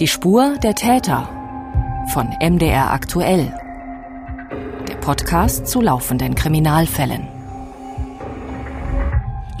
Die Spur der Täter von MDR aktuell. Der Podcast zu laufenden Kriminalfällen.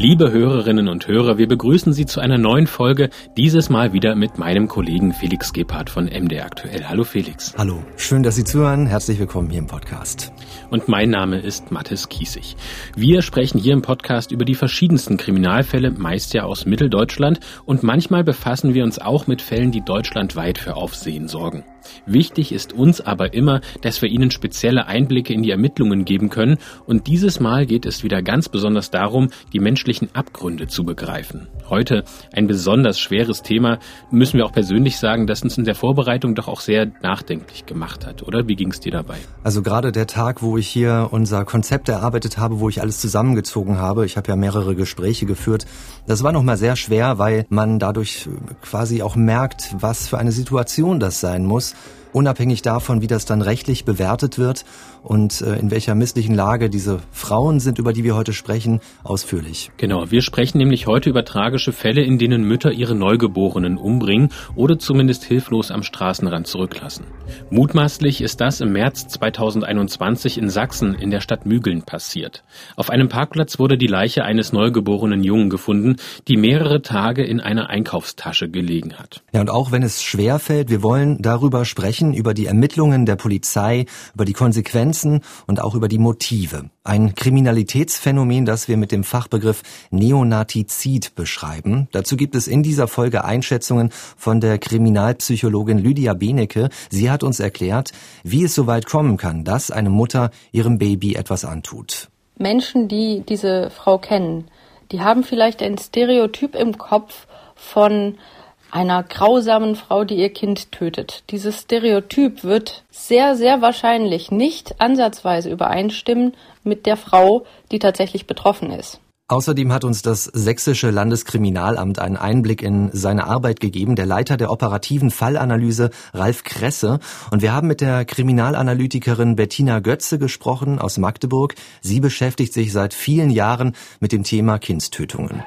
Liebe Hörerinnen und Hörer, wir begrüßen Sie zu einer neuen Folge, dieses Mal wieder mit meinem Kollegen Felix Gebhardt von MDR aktuell. Hallo Felix. Hallo, schön, dass Sie zuhören. Herzlich willkommen hier im Podcast. Und mein Name ist Mathis Kiesig. Wir sprechen hier im Podcast über die verschiedensten Kriminalfälle, meist ja aus Mitteldeutschland, und manchmal befassen wir uns auch mit Fällen, die deutschlandweit für Aufsehen sorgen. Wichtig ist uns aber immer, dass wir Ihnen spezielle Einblicke in die Ermittlungen geben können und dieses Mal geht es wieder ganz besonders darum, die menschlichen Abgründe zu begreifen. Heute ein besonders schweres Thema, müssen wir auch persönlich sagen, das uns in der Vorbereitung doch auch sehr nachdenklich gemacht hat, oder? Wie ging es dir dabei? Also gerade der Tag, wo ich hier unser Konzept erarbeitet habe, wo ich alles zusammengezogen habe, ich habe ja mehrere Gespräche geführt, das war nochmal sehr schwer, weil man dadurch quasi auch merkt, was für eine Situation das sein muss unabhängig davon, wie das dann rechtlich bewertet wird und äh, in welcher misslichen Lage diese Frauen sind, über die wir heute sprechen, ausführlich. Genau, wir sprechen nämlich heute über tragische Fälle, in denen Mütter ihre Neugeborenen umbringen oder zumindest hilflos am Straßenrand zurücklassen. Mutmaßlich ist das im März 2021 in Sachsen in der Stadt Mügeln passiert. Auf einem Parkplatz wurde die Leiche eines neugeborenen Jungen gefunden, die mehrere Tage in einer Einkaufstasche gelegen hat. Ja, und auch wenn es schwer fällt, wir wollen darüber sprechen über die Ermittlungen der Polizei, über die Konsequenzen und auch über die Motive. Ein Kriminalitätsphänomen, das wir mit dem Fachbegriff Neonatizid beschreiben. Dazu gibt es in dieser Folge Einschätzungen von der Kriminalpsychologin Lydia Benecke. Sie hat uns erklärt, wie es so weit kommen kann, dass eine Mutter ihrem Baby etwas antut. Menschen, die diese Frau kennen, die haben vielleicht ein Stereotyp im Kopf von einer grausamen Frau, die ihr Kind tötet. Dieses Stereotyp wird sehr, sehr wahrscheinlich nicht ansatzweise übereinstimmen mit der Frau, die tatsächlich betroffen ist. Außerdem hat uns das sächsische Landeskriminalamt einen Einblick in seine Arbeit gegeben, der Leiter der operativen Fallanalyse Ralf Kresse. Und wir haben mit der Kriminalanalytikerin Bettina Götze gesprochen aus Magdeburg. Sie beschäftigt sich seit vielen Jahren mit dem Thema Kindstötungen.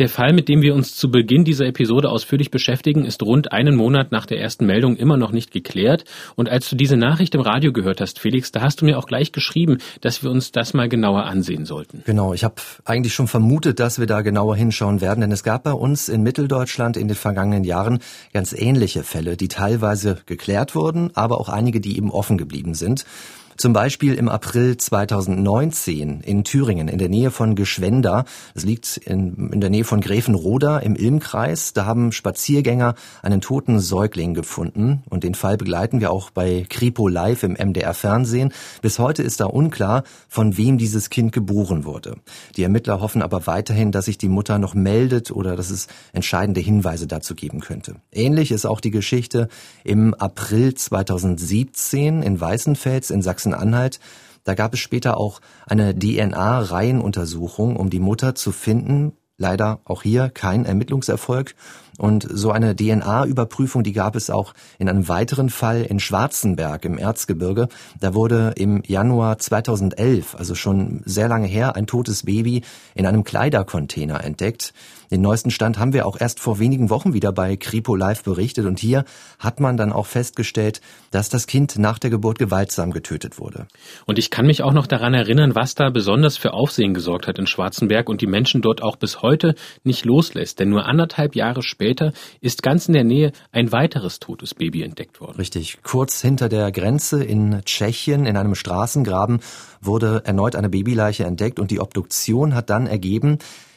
Der Fall, mit dem wir uns zu Beginn dieser Episode ausführlich beschäftigen, ist rund einen Monat nach der ersten Meldung immer noch nicht geklärt. Und als du diese Nachricht im Radio gehört hast, Felix, da hast du mir auch gleich geschrieben, dass wir uns das mal genauer ansehen sollten. Genau, ich habe eigentlich schon vermutet, dass wir da genauer hinschauen werden, denn es gab bei uns in Mitteldeutschland in den vergangenen Jahren ganz ähnliche Fälle, die teilweise geklärt wurden, aber auch einige, die eben offen geblieben sind. Zum Beispiel im April 2019 in Thüringen in der Nähe von Geschwenda. Das liegt in, in der Nähe von Gräfenroda im Ilmkreis. Da haben Spaziergänger einen toten Säugling gefunden. Und den Fall begleiten wir auch bei Kripo Live im MDR Fernsehen. Bis heute ist da unklar, von wem dieses Kind geboren wurde. Die Ermittler hoffen aber weiterhin, dass sich die Mutter noch meldet oder dass es entscheidende Hinweise dazu geben könnte. Ähnlich ist auch die Geschichte im April 2017 in Weißenfels in Sachsen Sachsen-Anhalt. Da gab es später auch eine DNA-Reihenuntersuchung, um die Mutter zu finden. Leider auch hier kein Ermittlungserfolg. Und so eine DNA-Überprüfung, die gab es auch in einem weiteren Fall in Schwarzenberg im Erzgebirge. Da wurde im Januar 2011, also schon sehr lange her, ein totes Baby in einem Kleidercontainer entdeckt. Den neuesten Stand haben wir auch erst vor wenigen Wochen wieder bei Kripo Live berichtet und hier hat man dann auch festgestellt, dass das Kind nach der Geburt gewaltsam getötet wurde. Und ich kann mich auch noch daran erinnern, was da besonders für Aufsehen gesorgt hat in Schwarzenberg und die Menschen dort auch bis heute nicht loslässt, denn nur anderthalb Jahre später später ist ganz in der Nähe ein weiteres totes Baby entdeckt worden. Richtig. Kurz hinter der Grenze in Tschechien, in einem Straßengraben, wurde erneut eine Babyleiche entdeckt und die Obduktion hat dann ergeben,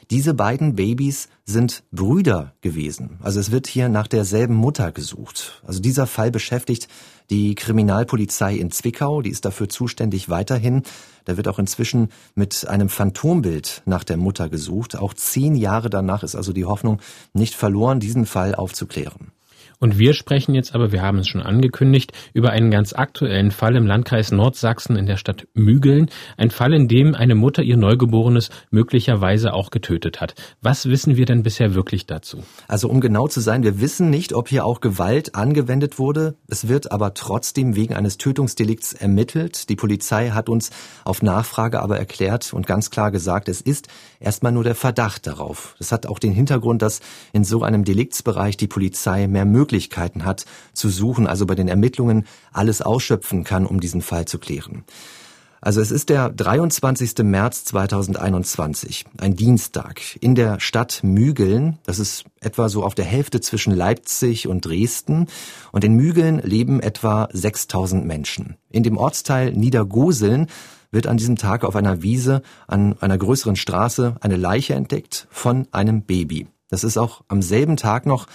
diese beiden Babys sind Brüder gewesen. Also es wird hier nach derselben Mutter gesucht. Also dieser Fall beschäftigt die Kriminalpolizei in Zwickau, die ist dafür zuständig weiterhin. Da wird auch inzwischen mit einem Phantombild nach der Mutter gesucht. Auch zehn Jahre danach ist also die Hoffnung nicht verloren, diesen Fall aufzuklären. Und wir sprechen jetzt aber, wir haben es schon angekündigt, über einen ganz aktuellen Fall im Landkreis Nordsachsen in der Stadt Mügeln. Ein Fall, in dem eine Mutter ihr Neugeborenes möglicherweise auch getötet hat. Was wissen wir denn bisher wirklich dazu? Also um genau zu sein, wir wissen nicht, ob hier auch Gewalt angewendet wurde. Es wird aber trotzdem wegen eines Tötungsdelikts ermittelt. Die Polizei hat uns auf Nachfrage aber erklärt und ganz klar gesagt, es ist erstmal nur der Verdacht darauf. Das hat auch den Hintergrund, dass in so einem Deliktsbereich die Polizei mehr Möglichkeiten hat zu suchen, also bei den Ermittlungen alles ausschöpfen kann, um diesen Fall zu klären. Also es ist der 23. März 2021, ein Dienstag, in der Stadt Mügeln. Das ist etwa so auf der Hälfte zwischen Leipzig und Dresden. Und in Mügeln leben etwa 6000 Menschen. In dem Ortsteil Niedergoseln wird an diesem Tag auf einer Wiese an einer größeren Straße eine Leiche entdeckt von einem Baby. Das ist auch am selben Tag noch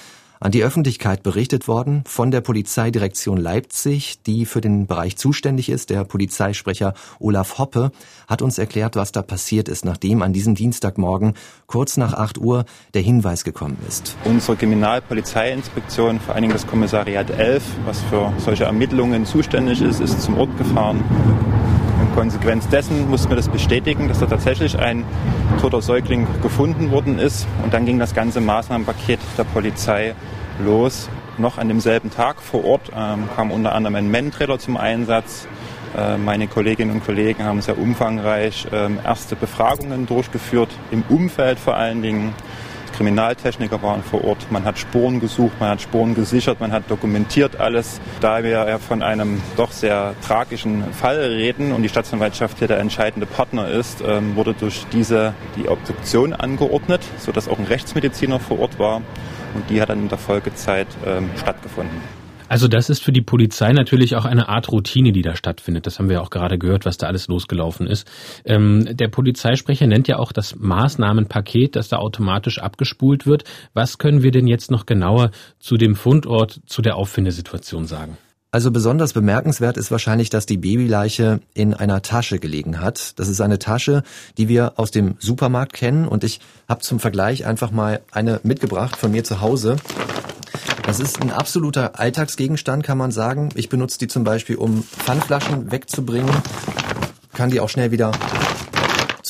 an die Öffentlichkeit berichtet worden von der Polizeidirektion Leipzig, die für den Bereich zuständig ist. Der Polizeisprecher Olaf Hoppe hat uns erklärt, was da passiert ist, nachdem an diesem Dienstagmorgen kurz nach 8 Uhr der Hinweis gekommen ist. Unsere Kriminalpolizeiinspektion, vor allen Dingen das Kommissariat 11, was für solche Ermittlungen zuständig ist, ist zum Ort gefahren. Konsequenz dessen mussten wir das bestätigen, dass da tatsächlich ein toter Säugling gefunden worden ist. Und dann ging das ganze Maßnahmenpaket der Polizei los. Noch an demselben Tag vor Ort ähm, kam unter anderem ein Mentrailer zum Einsatz. Äh, meine Kolleginnen und Kollegen haben sehr umfangreich ähm, erste Befragungen durchgeführt, im Umfeld vor allen Dingen. Kriminaltechniker waren vor Ort. Man hat Spuren gesucht, man hat Spuren gesichert, man hat dokumentiert alles. Da wir ja von einem doch sehr tragischen Fall reden und die Staatsanwaltschaft hier der entscheidende Partner ist, ähm, wurde durch diese die Obduktion angeordnet, sodass auch ein Rechtsmediziner vor Ort war. Und die hat dann in der Folgezeit ähm, stattgefunden. Also das ist für die Polizei natürlich auch eine Art Routine, die da stattfindet. Das haben wir auch gerade gehört, was da alles losgelaufen ist. Ähm, der Polizeisprecher nennt ja auch das Maßnahmenpaket, das da automatisch abgespult wird. Was können wir denn jetzt noch genauer zu dem Fundort, zu der Auffindesituation sagen? Also besonders bemerkenswert ist wahrscheinlich, dass die Babyleiche in einer Tasche gelegen hat. Das ist eine Tasche, die wir aus dem Supermarkt kennen und ich habe zum Vergleich einfach mal eine mitgebracht von mir zu Hause. Das ist ein absoluter Alltagsgegenstand, kann man sagen. Ich benutze die zum Beispiel, um Pfandflaschen wegzubringen. Kann die auch schnell wieder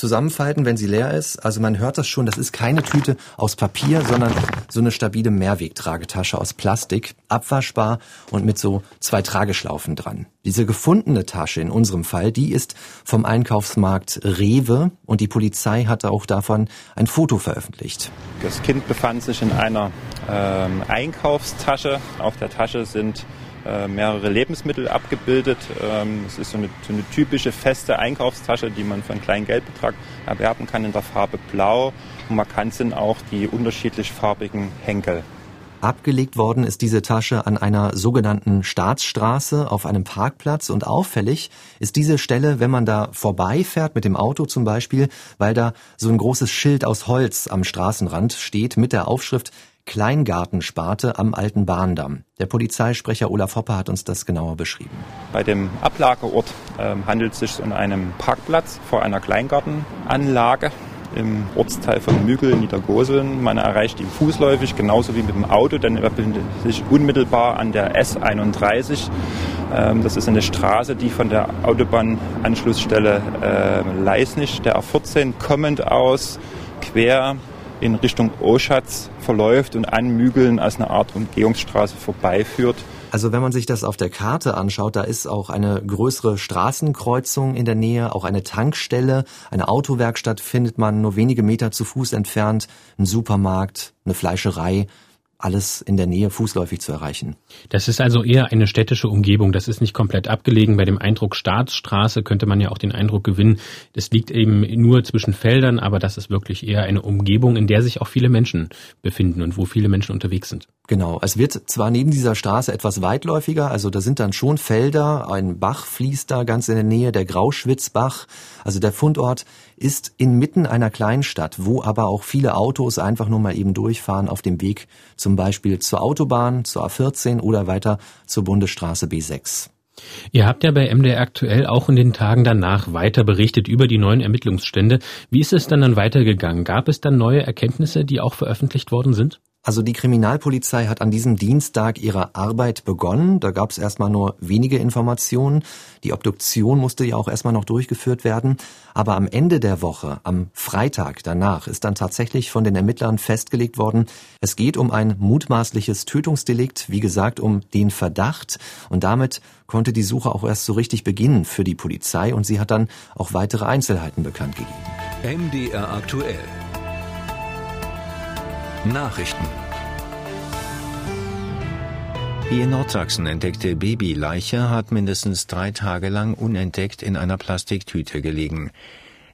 zusammenfalten, wenn sie leer ist. Also man hört das schon, das ist keine Tüte aus Papier, sondern so eine stabile Mehrwegtragetasche aus Plastik, abwaschbar und mit so zwei Trageschlaufen dran. Diese gefundene Tasche in unserem Fall, die ist vom Einkaufsmarkt Rewe und die Polizei hatte auch davon ein Foto veröffentlicht. Das Kind befand sich in einer ähm, Einkaufstasche. Auf der Tasche sind äh, mehrere Lebensmittel abgebildet. Ähm, es ist so eine, so eine, typische feste Einkaufstasche, die man für einen kleinen Geldbetrag erwerben kann in der Farbe Blau. Und markant sind auch die unterschiedlich farbigen Henkel. Abgelegt worden ist diese Tasche an einer sogenannten Staatsstraße auf einem Parkplatz und auffällig ist diese Stelle, wenn man da vorbeifährt mit dem Auto zum Beispiel, weil da so ein großes Schild aus Holz am Straßenrand steht mit der Aufschrift Kleingartensparte am Alten Bahndamm. Der Polizeisprecher Olaf Hoppe hat uns das genauer beschrieben. Bei dem Ablageort äh, handelt es sich um einen Parkplatz vor einer Kleingartenanlage im Ortsteil von Mügel, Niedergoseln. Man erreicht ihn fußläufig, genauso wie mit dem Auto, denn er befindet sich unmittelbar an der S31. Ähm, das ist eine Straße, die von der Autobahnanschlussstelle äh, Leisnig, der A14, kommend aus, quer in Richtung Oschatz verläuft und an Mügeln als eine Art Umgehungsstraße vorbeiführt. Also wenn man sich das auf der Karte anschaut, da ist auch eine größere Straßenkreuzung in der Nähe, auch eine Tankstelle, eine Autowerkstatt findet man nur wenige Meter zu Fuß entfernt, ein Supermarkt, eine Fleischerei alles in der Nähe fußläufig zu erreichen. Das ist also eher eine städtische Umgebung. Das ist nicht komplett abgelegen. Bei dem Eindruck Staatsstraße könnte man ja auch den Eindruck gewinnen, das liegt eben nur zwischen Feldern, aber das ist wirklich eher eine Umgebung, in der sich auch viele Menschen befinden und wo viele Menschen unterwegs sind. Genau. Es wird zwar neben dieser Straße etwas weitläufiger, also da sind dann schon Felder, ein Bach fließt da ganz in der Nähe, der Grauschwitzbach. Also der Fundort ist inmitten einer Kleinstadt, wo aber auch viele Autos einfach nur mal eben durchfahren auf dem Weg zum Beispiel zur Autobahn, zur A14 oder weiter zur Bundesstraße B6. Ihr habt ja bei MDR aktuell auch in den Tagen danach weiter berichtet über die neuen Ermittlungsstände. Wie ist es dann dann weitergegangen? Gab es dann neue Erkenntnisse, die auch veröffentlicht worden sind? Also die Kriminalpolizei hat an diesem Dienstag ihre Arbeit begonnen. Da gab es erstmal nur wenige Informationen. Die Obduktion musste ja auch erstmal noch durchgeführt werden. Aber am Ende der Woche, am Freitag danach, ist dann tatsächlich von den Ermittlern festgelegt worden, es geht um ein mutmaßliches Tötungsdelikt, wie gesagt, um den Verdacht. Und damit konnte die Suche auch erst so richtig beginnen für die Polizei und sie hat dann auch weitere Einzelheiten bekannt gegeben. MDR aktuell. Nachrichten. Die in Nordsachsen entdeckte Babyleiche hat mindestens drei Tage lang unentdeckt in einer Plastiktüte gelegen.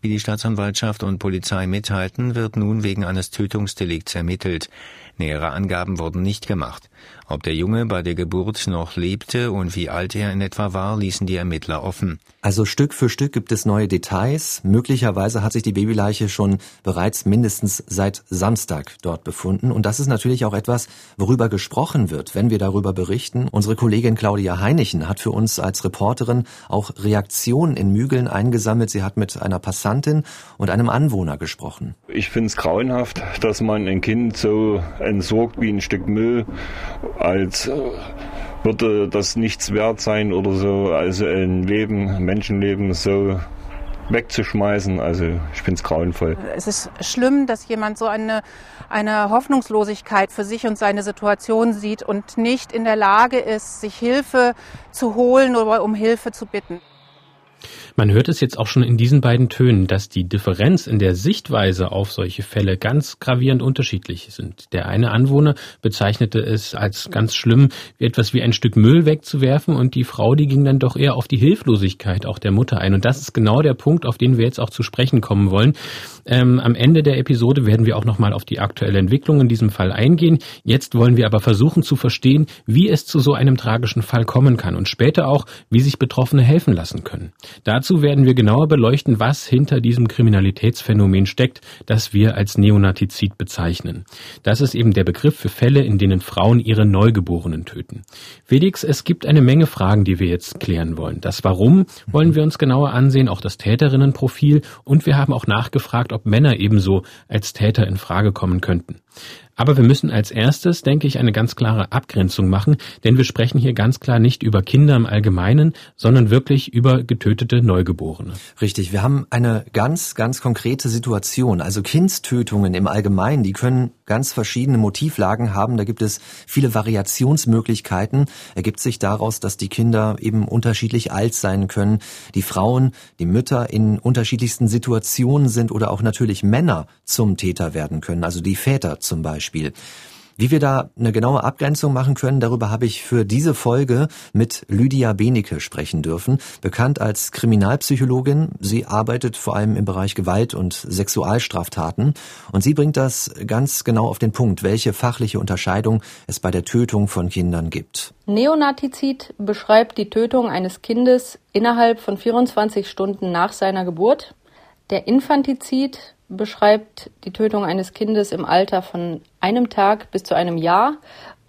Wie die Staatsanwaltschaft und Polizei mitteilten, wird nun wegen eines Tötungsdelikts ermittelt. Nähere Angaben wurden nicht gemacht. Ob der Junge bei der Geburt noch lebte und wie alt er in etwa war, ließen die Ermittler offen. Also Stück für Stück gibt es neue Details. Möglicherweise hat sich die Babyleiche schon bereits mindestens seit Samstag dort befunden. Und das ist natürlich auch etwas, worüber gesprochen wird, wenn wir darüber berichten. Unsere Kollegin Claudia Heinichen hat für uns als Reporterin auch Reaktionen in Mügeln eingesammelt. Sie hat mit einer Passantin und einem Anwohner gesprochen. Ich finde es grauenhaft, dass man ein Kind so entsorgt wie ein Stück Müll als würde das nichts wert sein oder so, also ein Leben, Menschenleben so wegzuschmeißen. Also ich finde es grauenvoll. Es ist schlimm, dass jemand so eine, eine Hoffnungslosigkeit für sich und seine Situation sieht und nicht in der Lage ist, sich Hilfe zu holen oder um Hilfe zu bitten. Man hört es jetzt auch schon in diesen beiden Tönen, dass die Differenz in der Sichtweise auf solche Fälle ganz gravierend unterschiedlich sind. Der eine Anwohner bezeichnete es als ganz schlimm, etwas wie ein Stück Müll wegzuwerfen und die Frau, die ging dann doch eher auf die Hilflosigkeit auch der Mutter ein. Und das ist genau der Punkt, auf den wir jetzt auch zu sprechen kommen wollen. Ähm, am Ende der Episode werden wir auch nochmal auf die aktuelle Entwicklung in diesem Fall eingehen. Jetzt wollen wir aber versuchen zu verstehen, wie es zu so einem tragischen Fall kommen kann und später auch, wie sich Betroffene helfen lassen können. Dazu werden wir genauer beleuchten, was hinter diesem Kriminalitätsphänomen steckt, das wir als Neonatizid bezeichnen. Das ist eben der Begriff für Fälle, in denen Frauen ihre Neugeborenen töten. Felix, es gibt eine Menge Fragen, die wir jetzt klären wollen. Das Warum wollen wir uns genauer ansehen, auch das Täterinnenprofil und wir haben auch nachgefragt, ob Männer ebenso als Täter in Frage kommen könnten. Aber wir müssen als erstes, denke ich, eine ganz klare Abgrenzung machen, denn wir sprechen hier ganz klar nicht über Kinder im Allgemeinen, sondern wirklich über getötete Neugeborene. Richtig, wir haben eine ganz, ganz konkrete Situation. Also Kindstötungen im Allgemeinen, die können ganz verschiedene Motivlagen haben. Da gibt es viele Variationsmöglichkeiten. Ergibt sich daraus, dass die Kinder eben unterschiedlich alt sein können, die Frauen, die Mütter in unterschiedlichsten Situationen sind oder auch natürlich Männer zum Täter werden können, also die Väter zum Beispiel. Wie wir da eine genaue Abgrenzung machen können, darüber habe ich für diese Folge mit Lydia Benecke sprechen dürfen, bekannt als Kriminalpsychologin. Sie arbeitet vor allem im Bereich Gewalt und Sexualstraftaten und sie bringt das ganz genau auf den Punkt, welche fachliche Unterscheidung es bei der Tötung von Kindern gibt. Neonatizid beschreibt die Tötung eines Kindes innerhalb von 24 Stunden nach seiner Geburt. Der Infantizid beschreibt die Tötung eines Kindes im Alter von einem Tag bis zu einem Jahr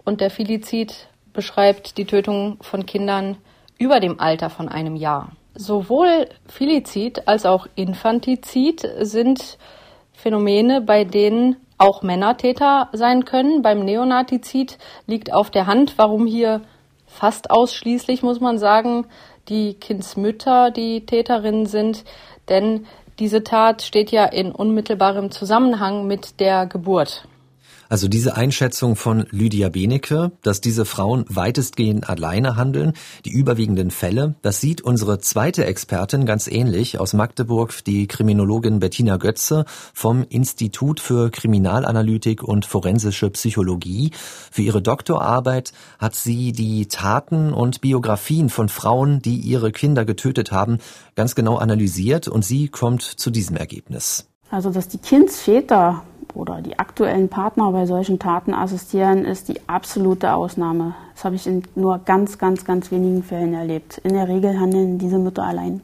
und der Filizid beschreibt die Tötung von Kindern über dem Alter von einem Jahr. Sowohl Filizid als auch Infantizid sind Phänomene, bei denen auch Männer Täter sein können. Beim Neonatizid liegt auf der Hand, warum hier fast ausschließlich, muss man sagen, die Kindsmütter die Täterinnen sind, denn diese Tat steht ja in unmittelbarem Zusammenhang mit der Geburt. Also diese Einschätzung von Lydia Benecke, dass diese Frauen weitestgehend alleine handeln, die überwiegenden Fälle, das sieht unsere zweite Expertin ganz ähnlich aus Magdeburg, die Kriminologin Bettina Götze vom Institut für Kriminalanalytik und forensische Psychologie. Für ihre Doktorarbeit hat sie die Taten und Biografien von Frauen, die ihre Kinder getötet haben, ganz genau analysiert und sie kommt zu diesem Ergebnis. Also, dass die Kindsväter oder die aktuellen Partner bei solchen Taten assistieren, ist die absolute Ausnahme. Das habe ich in nur ganz, ganz, ganz wenigen Fällen erlebt. In der Regel handeln diese Mütter allein.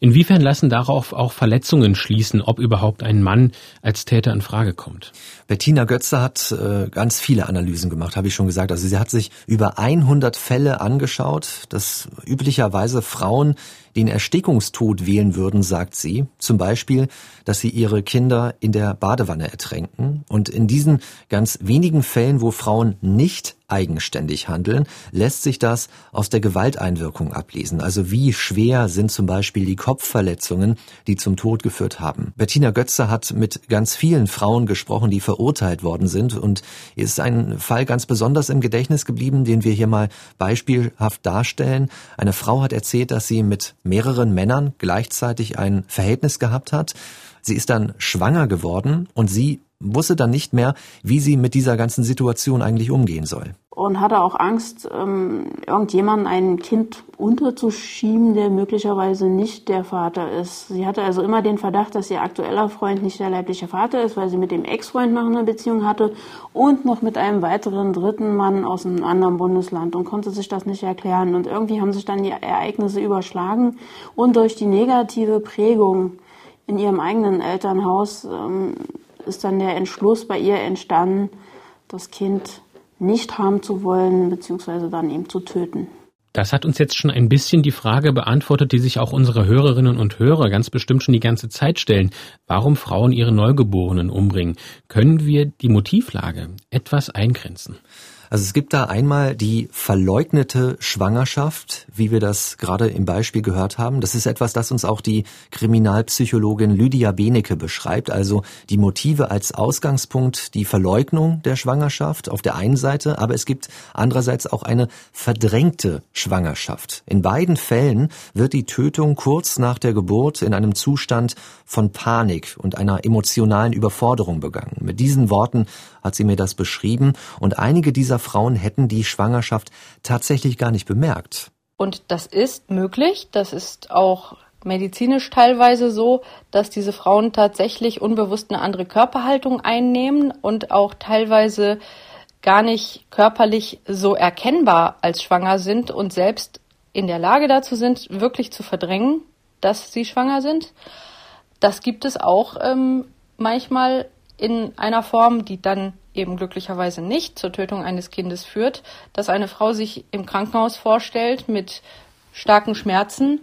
Inwiefern lassen darauf auch Verletzungen schließen, ob überhaupt ein Mann als Täter in Frage kommt? Bettina Götze hat äh, ganz viele Analysen gemacht, habe ich schon gesagt. Also sie hat sich über 100 Fälle angeschaut, dass üblicherweise Frauen den Erstickungstod wählen würden, sagt sie. Zum Beispiel, dass sie ihre Kinder in der Badewanne ertränken. Und in diesen ganz wenigen Fällen, wo Frauen nicht eigenständig handeln, lässt sich das aus der Gewalteinwirkung ablesen. Also wie schwer sind zum Beispiel die Kopfverletzungen, die zum Tod geführt haben. Bettina Götze hat mit ganz vielen Frauen gesprochen, die verurteilt worden sind und ist ein Fall ganz besonders im Gedächtnis geblieben, den wir hier mal beispielhaft darstellen. Eine Frau hat erzählt, dass sie mit mehreren Männern gleichzeitig ein Verhältnis gehabt hat. Sie ist dann schwanger geworden und sie wusste dann nicht mehr, wie sie mit dieser ganzen Situation eigentlich umgehen soll. Und hatte auch Angst, ähm, irgendjemanden ein Kind unterzuschieben, der möglicherweise nicht der Vater ist. Sie hatte also immer den Verdacht, dass ihr aktueller Freund nicht der leibliche Vater ist, weil sie mit dem Ex-Freund noch eine Beziehung hatte und noch mit einem weiteren dritten Mann aus einem anderen Bundesland und konnte sich das nicht erklären. Und irgendwie haben sich dann die Ereignisse überschlagen und durch die negative Prägung in ihrem eigenen Elternhaus ähm, ist dann der Entschluss bei ihr entstanden, das Kind nicht haben zu wollen, beziehungsweise dann eben zu töten. Das hat uns jetzt schon ein bisschen die Frage beantwortet, die sich auch unsere Hörerinnen und Hörer ganz bestimmt schon die ganze Zeit stellen. Warum Frauen ihre Neugeborenen umbringen? Können wir die Motivlage etwas eingrenzen? Also es gibt da einmal die verleugnete Schwangerschaft, wie wir das gerade im Beispiel gehört haben. Das ist etwas, das uns auch die Kriminalpsychologin Lydia Benecke beschreibt. Also die Motive als Ausgangspunkt, die Verleugnung der Schwangerschaft auf der einen Seite, aber es gibt andererseits auch eine verdrängte Schwangerschaft. In beiden Fällen wird die Tötung kurz nach der Geburt in einem Zustand von Panik und einer emotionalen Überforderung begangen. Mit diesen Worten hat sie mir das beschrieben und einige dieser Frauen hätten die Schwangerschaft tatsächlich gar nicht bemerkt. Und das ist möglich, das ist auch medizinisch teilweise so, dass diese Frauen tatsächlich unbewusst eine andere Körperhaltung einnehmen und auch teilweise gar nicht körperlich so erkennbar als schwanger sind und selbst in der Lage dazu sind, wirklich zu verdrängen, dass sie schwanger sind. Das gibt es auch ähm, manchmal in einer Form, die dann eben glücklicherweise nicht zur Tötung eines Kindes führt, dass eine Frau sich im Krankenhaus vorstellt mit starken Schmerzen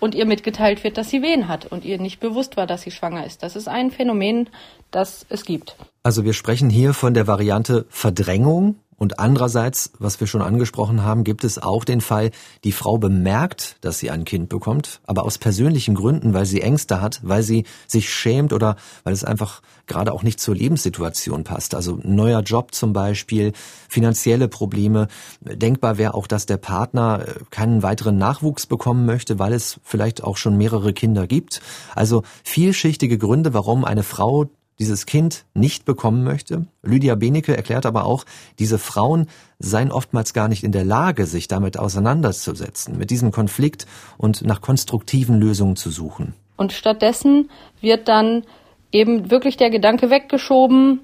und ihr mitgeteilt wird, dass sie Wehen hat und ihr nicht bewusst war, dass sie schwanger ist. Das ist ein Phänomen, das es gibt. Also wir sprechen hier von der Variante Verdrängung und andererseits, was wir schon angesprochen haben, gibt es auch den Fall, die Frau bemerkt, dass sie ein Kind bekommt, aber aus persönlichen Gründen, weil sie Ängste hat, weil sie sich schämt oder weil es einfach gerade auch nicht zur Lebenssituation passt. Also neuer Job zum Beispiel, finanzielle Probleme. Denkbar wäre auch, dass der Partner äh, keinen weiteren Nachwuchs bekommen möchte, weil es vielleicht auch schon mehrere Kinder gibt. Also vielschichtige Gründe, warum eine Frau dieses Kind nicht bekommen möchte. Lydia Benecke erklärt aber auch, diese Frauen seien oftmals gar nicht in der Lage, sich damit auseinanderzusetzen, mit diesem Konflikt und nach konstruktiven Lösungen zu suchen. Und stattdessen wird dann eben wirklich der Gedanke weggeschoben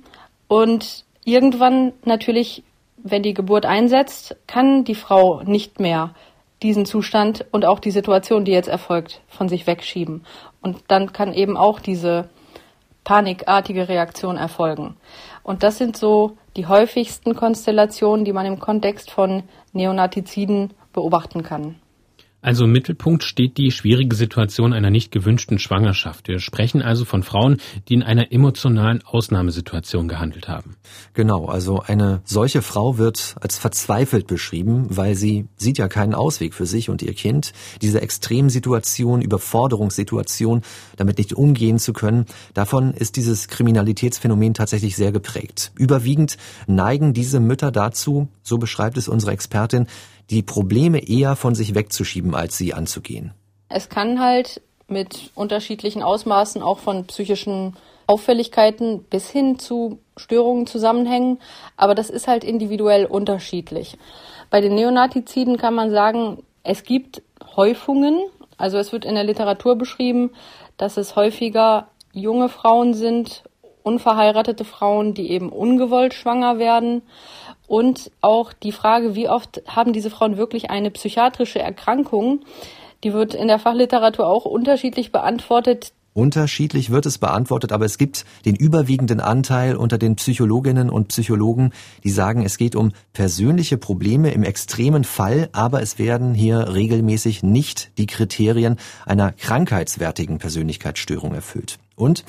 und irgendwann natürlich, wenn die Geburt einsetzt, kann die Frau nicht mehr diesen Zustand und auch die Situation, die jetzt erfolgt, von sich wegschieben. Und dann kann eben auch diese panikartige Reaktion erfolgen. Und das sind so die häufigsten Konstellationen, die man im Kontext von Neonatiziden beobachten kann. Also im Mittelpunkt steht die schwierige Situation einer nicht gewünschten Schwangerschaft. Wir sprechen also von Frauen, die in einer emotionalen Ausnahmesituation gehandelt haben. Genau, also eine solche Frau wird als verzweifelt beschrieben, weil sie sieht ja keinen Ausweg für sich und ihr Kind. Diese Extremsituation, Überforderungssituation, damit nicht umgehen zu können, davon ist dieses Kriminalitätsphänomen tatsächlich sehr geprägt. Überwiegend neigen diese Mütter dazu, so beschreibt es unsere Expertin, die Probleme eher von sich wegzuschieben, als sie anzugehen. Es kann halt mit unterschiedlichen Ausmaßen auch von psychischen Auffälligkeiten bis hin zu Störungen zusammenhängen, aber das ist halt individuell unterschiedlich. Bei den Neonatiziden kann man sagen, es gibt Häufungen, also es wird in der Literatur beschrieben, dass es häufiger junge Frauen sind, unverheiratete Frauen, die eben ungewollt schwanger werden und auch die Frage, wie oft haben diese Frauen wirklich eine psychiatrische Erkrankung, Die wird in der Fachliteratur auch unterschiedlich beantwortet. Unterschiedlich wird es beantwortet, aber es gibt den überwiegenden Anteil unter den Psychologinnen und Psychologen, die sagen, es geht um persönliche Probleme im extremen Fall, aber es werden hier regelmäßig nicht die Kriterien einer krankheitswertigen Persönlichkeitsstörung erfüllt. Und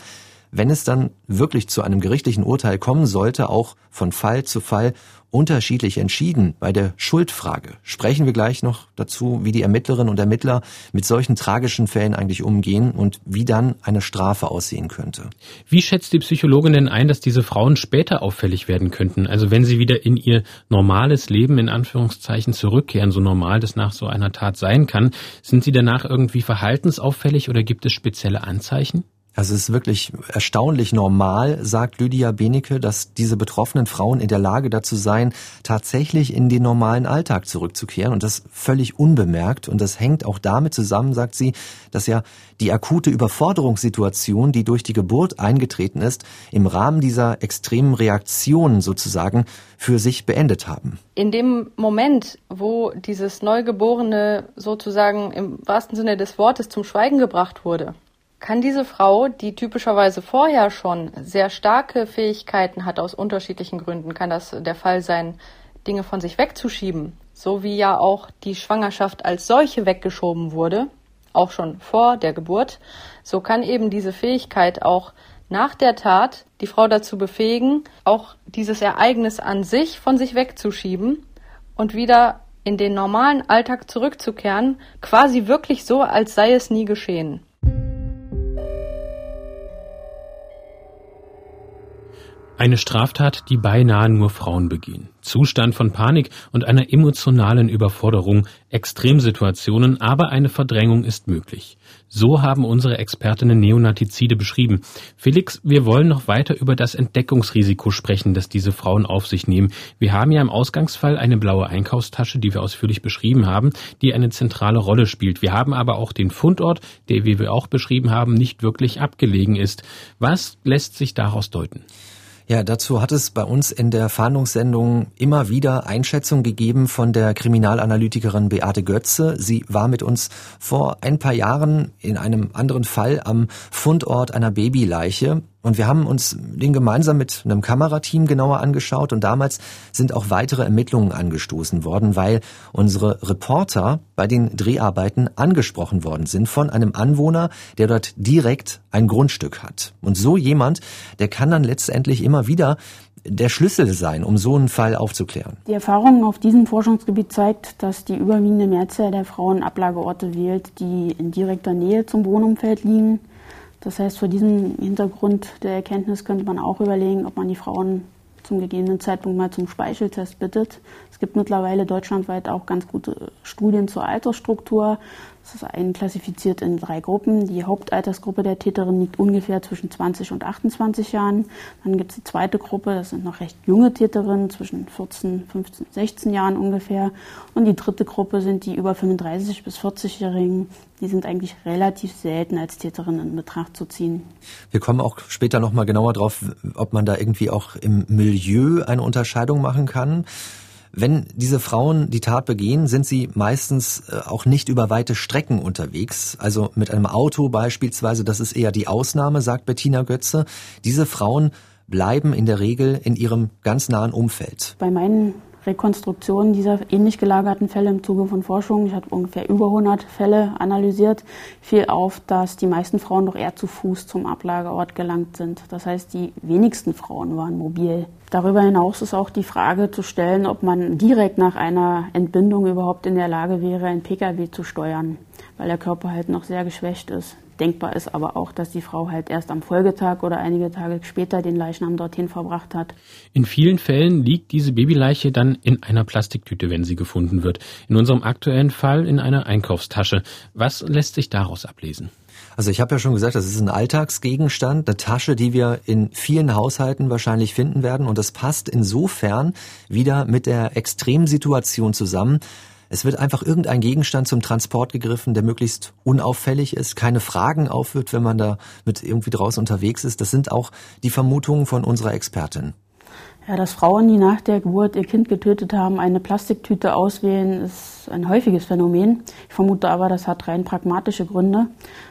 wenn es dann wirklich zu einem gerichtlichen Urteil kommen sollte, auch von Fall zu Fall unterschiedlich entschieden. Bei der Schuldfrage sprechen wir gleich noch dazu, wie die Ermittlerinnen und Ermittler mit solchen tragischen Fällen eigentlich umgehen und wie dann eine Strafe aussehen könnte. Wie schätzt die Psychologin denn ein, dass diese Frauen später auffällig werden könnten? Also wenn sie wieder in ihr normales Leben in Anführungszeichen zurückkehren, so normal das nach so einer Tat sein kann, sind sie danach irgendwie verhaltensauffällig oder gibt es spezielle Anzeichen? Also es ist wirklich erstaunlich normal, sagt Lydia Benecke, dass diese betroffenen Frauen in der Lage dazu seien, tatsächlich in den normalen Alltag zurückzukehren und das völlig unbemerkt. Und das hängt auch damit zusammen, sagt sie, dass ja die akute Überforderungssituation, die durch die Geburt eingetreten ist, im Rahmen dieser extremen Reaktionen sozusagen für sich beendet haben. In dem Moment, wo dieses Neugeborene sozusagen im wahrsten Sinne des Wortes zum Schweigen gebracht wurde, kann diese Frau, die typischerweise vorher schon sehr starke Fähigkeiten hat aus unterschiedlichen Gründen, kann das der Fall sein, Dinge von sich wegzuschieben, so wie ja auch die Schwangerschaft als solche weggeschoben wurde, auch schon vor der Geburt, so kann eben diese Fähigkeit auch nach der Tat die Frau dazu befähigen, auch dieses Ereignis an sich von sich wegzuschieben und wieder in den normalen Alltag zurückzukehren, quasi wirklich so, als sei es nie geschehen. Eine Straftat, die beinahe nur Frauen begehen. Zustand von Panik und einer emotionalen Überforderung, Extremsituationen, aber eine Verdrängung ist möglich. So haben unsere Expertinnen Neonatizide beschrieben. Felix, wir wollen noch weiter über das Entdeckungsrisiko sprechen, das diese Frauen auf sich nehmen. Wir haben ja im Ausgangsfall eine blaue Einkaufstasche, die wir ausführlich beschrieben haben, die eine zentrale Rolle spielt. Wir haben aber auch den Fundort, der, wie wir auch beschrieben haben, nicht wirklich abgelegen ist. Was lässt sich daraus deuten? Ja, dazu hat es bei uns in der Fahndungssendung immer wieder Einschätzungen gegeben von der Kriminalanalytikerin Beate Götze. Sie war mit uns vor ein paar Jahren in einem anderen Fall am Fundort einer Babyleiche. Und wir haben uns den gemeinsam mit einem Kamerateam genauer angeschaut und damals sind auch weitere Ermittlungen angestoßen worden, weil unsere Reporter bei den Dreharbeiten angesprochen worden sind von einem Anwohner, der dort direkt ein Grundstück hat. Und so jemand, der kann dann letztendlich immer wieder der Schlüssel sein, um so einen Fall aufzuklären? Die Erfahrung auf diesem Forschungsgebiet zeigt, dass die überwiegende Mehrzahl der Frauen Ablageorte wählt, die in direkter Nähe zum Wohnumfeld liegen. Das heißt, vor diesem Hintergrund der Erkenntnis könnte man auch überlegen, ob man die Frauen zum gegebenen Zeitpunkt mal zum Speicheltest bittet. Gibt mittlerweile deutschlandweit auch ganz gute Studien zur Altersstruktur. Das ist einklassifiziert in drei Gruppen. Die Hauptaltersgruppe der Täterin liegt ungefähr zwischen 20 und 28 Jahren. Dann gibt es die zweite Gruppe, das sind noch recht junge Täterinnen, zwischen 14, 15, 16 Jahren ungefähr. Und die dritte Gruppe sind die über 35 bis 40-Jährigen. Die sind eigentlich relativ selten als Täterinnen in Betracht zu ziehen. Wir kommen auch später nochmal genauer drauf, ob man da irgendwie auch im Milieu eine Unterscheidung machen kann. Wenn diese Frauen die Tat begehen, sind sie meistens äh, auch nicht über weite Strecken unterwegs. Also mit einem Auto beispielsweise, das ist eher die Ausnahme, sagt Bettina Götze. Diese Frauen bleiben in der Regel in ihrem ganz nahen Umfeld. Bei meinen Rekonstruktion dieser ähnlich gelagerten Fälle im Zuge von Forschung, ich habe ungefähr über 100 Fälle analysiert, fiel auf, dass die meisten Frauen doch eher zu Fuß zum Ablageort gelangt sind. Das heißt, die wenigsten Frauen waren mobil. Darüber hinaus ist auch die Frage zu stellen, ob man direkt nach einer Entbindung überhaupt in der Lage wäre, ein Pkw zu steuern, weil der Körper halt noch sehr geschwächt ist. Denkbar ist aber auch, dass die Frau halt erst am Folgetag oder einige Tage später den Leichnam dorthin verbracht hat. In vielen Fällen liegt diese Babyleiche dann in einer Plastiktüte, wenn sie gefunden wird. In unserem aktuellen Fall in einer Einkaufstasche. Was lässt sich daraus ablesen? Also ich habe ja schon gesagt, das ist ein Alltagsgegenstand, eine Tasche, die wir in vielen Haushalten wahrscheinlich finden werden. Und das passt insofern wieder mit der Extremsituation zusammen, es wird einfach irgendein Gegenstand zum Transport gegriffen, der möglichst unauffällig ist, keine Fragen aufwirft, wenn man da mit irgendwie draußen unterwegs ist. Das sind auch die Vermutungen von unserer Expertin. Ja, dass Frauen, die nach der Geburt ihr Kind getötet haben, eine Plastiktüte auswählen, ist ein häufiges Phänomen. Ich vermute aber, das hat rein pragmatische Gründe.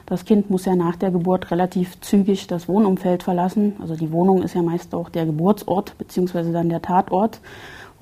Das Kind muss ja nach der Geburt relativ zügig das Wohnumfeld verlassen. Also die Wohnung ist ja meist auch der Geburtsort beziehungsweise dann der Tatort.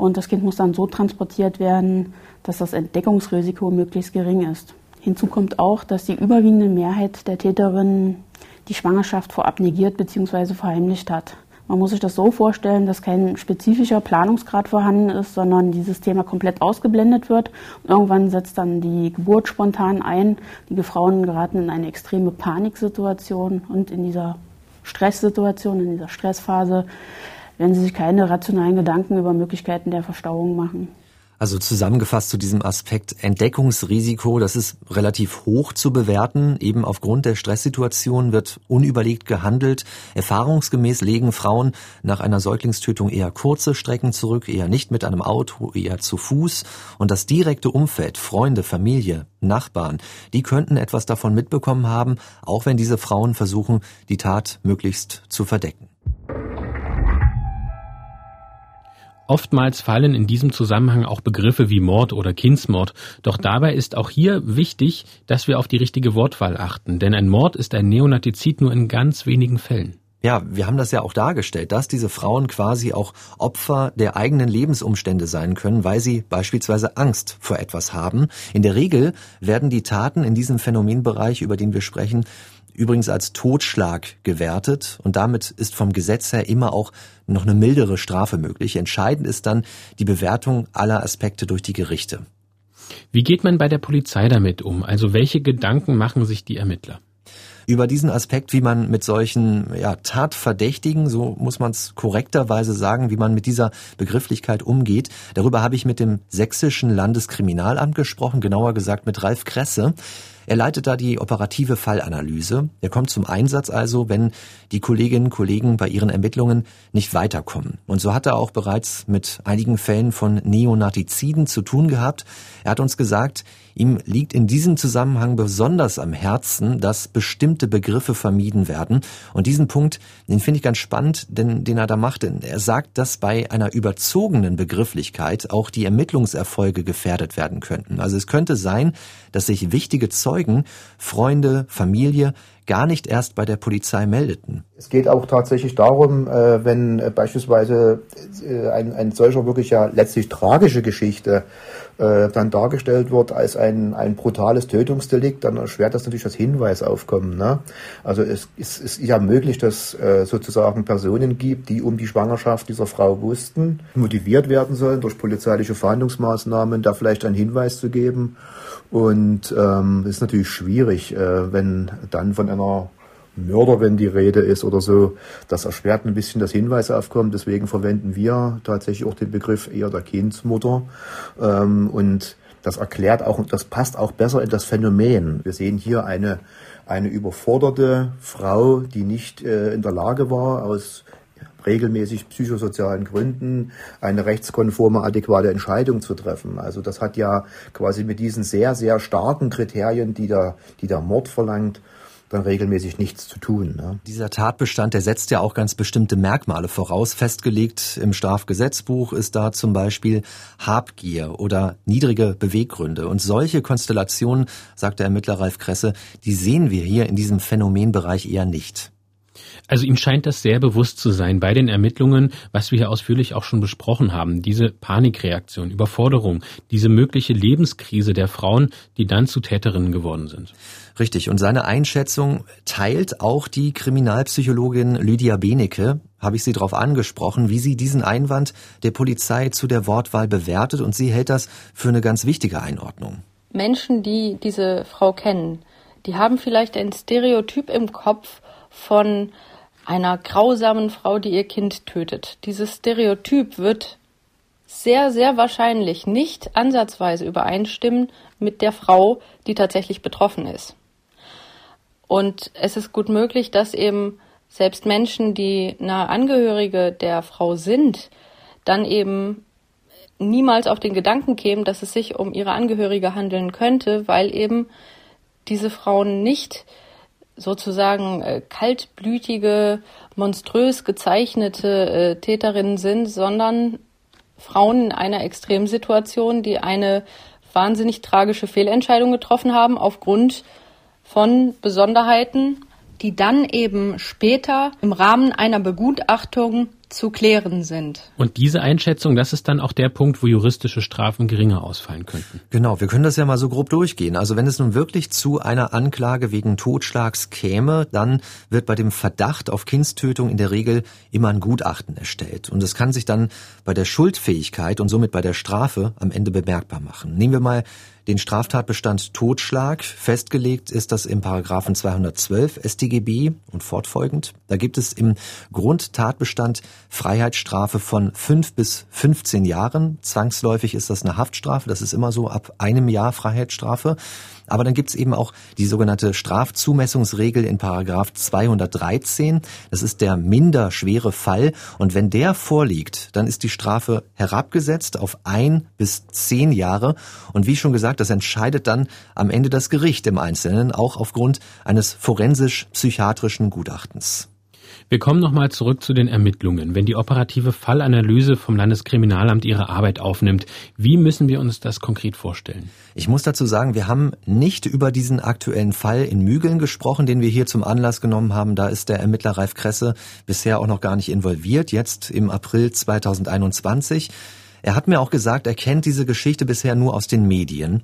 Und das Kind muss dann so transportiert werden, dass das Entdeckungsrisiko möglichst gering ist. Hinzu kommt auch, dass die überwiegende Mehrheit der Täterinnen die Schwangerschaft vorab negiert bzw. verheimlicht hat. Man muss sich das so vorstellen, dass kein spezifischer Planungsgrad vorhanden ist, sondern dieses Thema komplett ausgeblendet wird. Irgendwann setzt dann die Geburt spontan ein. Die Frauen geraten in eine extreme Paniksituation und in dieser Stresssituation, in dieser Stressphase, wenn sie sich keine rationalen Gedanken über Möglichkeiten der Verstauung machen. Also zusammengefasst zu diesem Aspekt Entdeckungsrisiko, das ist relativ hoch zu bewerten. Eben aufgrund der Stresssituation wird unüberlegt gehandelt. Erfahrungsgemäß legen Frauen nach einer Säuglingstötung eher kurze Strecken zurück, eher nicht mit einem Auto, eher zu Fuß. Und das direkte Umfeld, Freunde, Familie, Nachbarn, die könnten etwas davon mitbekommen haben, auch wenn diese Frauen versuchen, die Tat möglichst zu verdecken. Oftmals fallen in diesem Zusammenhang auch Begriffe wie Mord oder Kindsmord, doch dabei ist auch hier wichtig, dass wir auf die richtige Wortwahl achten, denn ein Mord ist ein Neonatizid nur in ganz wenigen Fällen. Ja, wir haben das ja auch dargestellt, dass diese Frauen quasi auch Opfer der eigenen Lebensumstände sein können, weil sie beispielsweise Angst vor etwas haben. In der Regel werden die Taten in diesem Phänomenbereich, über den wir sprechen, übrigens als Totschlag gewertet und damit ist vom Gesetz her immer auch noch eine mildere Strafe möglich. Entscheidend ist dann die Bewertung aller Aspekte durch die Gerichte. Wie geht man bei der Polizei damit um? Also welche Gedanken machen sich die Ermittler? Über diesen Aspekt, wie man mit solchen ja, Tatverdächtigen, so muss man es korrekterweise sagen, wie man mit dieser Begrifflichkeit umgeht, darüber habe ich mit dem sächsischen Landeskriminalamt gesprochen, genauer gesagt mit Ralf Kresse. Er leitet da die operative Fallanalyse. Er kommt zum Einsatz also, wenn die Kolleginnen und Kollegen bei ihren Ermittlungen nicht weiterkommen. Und so hat er auch bereits mit einigen Fällen von Neonatiziden zu tun gehabt. Er hat uns gesagt, ihm liegt in diesem Zusammenhang besonders am Herzen, dass bestimmte Begriffe vermieden werden. Und diesen Punkt, den finde ich ganz spannend, denn den er da macht. Denn er sagt, dass bei einer überzogenen Begrifflichkeit auch die Ermittlungserfolge gefährdet werden könnten. Also es könnte sein, dass sich wichtige Zeugen, Freunde, Familie gar nicht erst bei der Polizei meldeten. Es geht auch tatsächlich darum, äh, wenn äh, beispielsweise äh, ein, ein solcher wirklich ja letztlich tragische Geschichte dann dargestellt wird als ein, ein brutales Tötungsdelikt, dann erschwert das natürlich das Hinweisaufkommen. Ne? Also es, es ist ja möglich, dass sozusagen Personen gibt, die um die Schwangerschaft dieser Frau wussten, motiviert werden sollen durch polizeiliche Verhandlungsmaßnahmen, da vielleicht einen Hinweis zu geben. Und ähm, ist natürlich schwierig, äh, wenn dann von einer Mörder, wenn die Rede ist oder so. Das erschwert ein bisschen das Hinweisaufkommen. Deswegen verwenden wir tatsächlich auch den Begriff eher der Kindsmutter. Ähm, und das erklärt auch, das passt auch besser in das Phänomen. Wir sehen hier eine, eine überforderte Frau, die nicht äh, in der Lage war, aus regelmäßig psychosozialen Gründen eine rechtskonforme, adäquate Entscheidung zu treffen. Also das hat ja quasi mit diesen sehr, sehr starken Kriterien, die der, die der Mord verlangt, dann regelmäßig nichts zu tun. Ne? Dieser Tatbestand, der setzt ja auch ganz bestimmte Merkmale voraus. Festgelegt im Strafgesetzbuch ist da zum Beispiel Habgier oder niedrige Beweggründe. Und solche Konstellationen, sagt der Ermittler Ralf Kresse, die sehen wir hier in diesem Phänomenbereich eher nicht. Also ihm scheint das sehr bewusst zu sein bei den Ermittlungen, was wir hier ausführlich auch schon besprochen haben. Diese Panikreaktion, Überforderung, diese mögliche Lebenskrise der Frauen, die dann zu Täterinnen geworden sind. Richtig. Und seine Einschätzung teilt auch die Kriminalpsychologin Lydia Benecke. Habe ich sie darauf angesprochen, wie sie diesen Einwand der Polizei zu der Wortwahl bewertet. Und sie hält das für eine ganz wichtige Einordnung. Menschen, die diese Frau kennen, die haben vielleicht ein Stereotyp im Kopf von einer grausamen Frau, die ihr Kind tötet. Dieses Stereotyp wird sehr, sehr wahrscheinlich nicht ansatzweise übereinstimmen mit der Frau, die tatsächlich betroffen ist. Und es ist gut möglich, dass eben selbst Menschen, die nahe Angehörige der Frau sind, dann eben niemals auf den Gedanken kämen, dass es sich um ihre Angehörige handeln könnte, weil eben diese Frauen nicht sozusagen äh, kaltblütige, monströs gezeichnete äh, Täterinnen sind, sondern Frauen in einer Extremsituation, die eine wahnsinnig tragische Fehlentscheidung getroffen haben aufgrund von Besonderheiten, die dann eben später im Rahmen einer Begutachtung zu klären sind. Und diese Einschätzung, das ist dann auch der Punkt, wo juristische Strafen geringer ausfallen könnten. Genau, wir können das ja mal so grob durchgehen. Also wenn es nun wirklich zu einer Anklage wegen Totschlags käme, dann wird bei dem Verdacht auf Kindstötung in der Regel immer ein Gutachten erstellt. Und es kann sich dann bei der Schuldfähigkeit und somit bei der Strafe am Ende bemerkbar machen. Nehmen wir mal den Straftatbestand Totschlag. Festgelegt ist das im Paragraphen 212 StGB und fortfolgend. Da gibt es im Grundtatbestand Freiheitsstrafe von fünf bis 15 Jahren. Zwangsläufig ist das eine Haftstrafe. Das ist immer so ab einem Jahr Freiheitsstrafe. Aber dann gibt's eben auch die sogenannte Strafzumessungsregel in Paragraph 213. Das ist der minder schwere Fall. Und wenn der vorliegt, dann ist die Strafe herabgesetzt auf ein bis zehn Jahre. Und wie schon gesagt, das entscheidet dann am Ende das Gericht im Einzelnen, auch aufgrund eines forensisch-psychiatrischen Gutachtens. Wir kommen nochmal zurück zu den Ermittlungen. Wenn die operative Fallanalyse vom Landeskriminalamt ihre Arbeit aufnimmt, wie müssen wir uns das konkret vorstellen? Ich muss dazu sagen, wir haben nicht über diesen aktuellen Fall in Mügeln gesprochen, den wir hier zum Anlass genommen haben. Da ist der Ermittler Ralf Kresse bisher auch noch gar nicht involviert, jetzt im April 2021. Er hat mir auch gesagt, er kennt diese Geschichte bisher nur aus den Medien.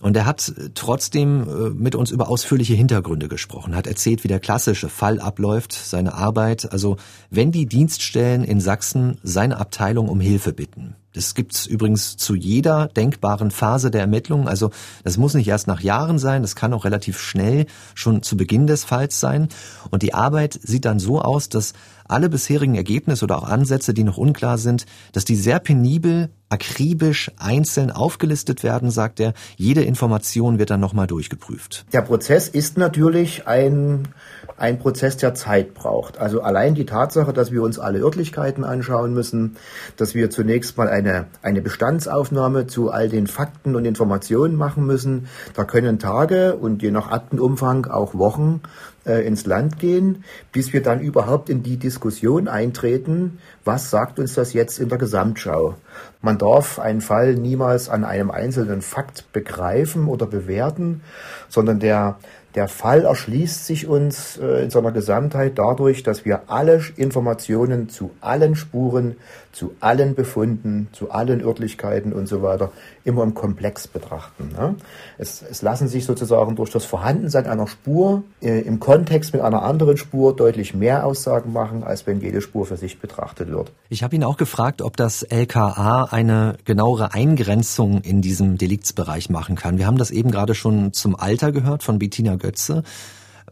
Und er hat trotzdem äh, mit uns über ausführliche Hintergründe gesprochen, hat erzählt, wie der klassische Fall abläuft, seine Arbeit. Also wenn die Dienststellen in Sachsen seine Abteilung um Hilfe bitten. Das gibt's übrigens zu jeder denkbaren Phase der Ermittlungen. Also das muss nicht erst nach Jahren sein, das kann auch relativ schnell schon zu Beginn des Falls sein. Und die Arbeit sieht dann so aus, dass alle bisherigen Ergebnisse oder auch Ansätze, die noch unklar sind, dass die sehr penibel, akribisch, einzeln aufgelistet werden, sagt er. Jede Information wird dann nochmal durchgeprüft. Der Prozess ist natürlich ein, ein Prozess, der Zeit braucht. Also allein die Tatsache, dass wir uns alle Örtlichkeiten anschauen müssen, dass wir zunächst mal eine, eine Bestandsaufnahme zu all den Fakten und Informationen machen müssen, da können Tage und je nach Aktenumfang auch Wochen äh, ins Land gehen, bis wir dann überhaupt in die Diskussion eintreten, was sagt uns das jetzt in der Gesamtschau. Man darf einen Fall niemals an einem einzelnen Fakt begreifen oder bewerten, sondern der der Fall erschließt sich uns äh, in seiner Gesamtheit dadurch, dass wir alle Informationen zu allen Spuren, zu allen Befunden, zu allen Örtlichkeiten und so weiter immer im Komplex betrachten. Ne? Es, es, lassen sich sozusagen durch das Vorhandensein einer Spur äh, im Kontext mit einer anderen Spur deutlich mehr Aussagen machen, als wenn jede Spur für sich betrachtet wird. Ich habe ihn auch gefragt, ob das LKA eine genauere Eingrenzung in diesem Deliktsbereich machen kann. Wir haben das eben gerade schon zum Alter gehört von Bettina Götze.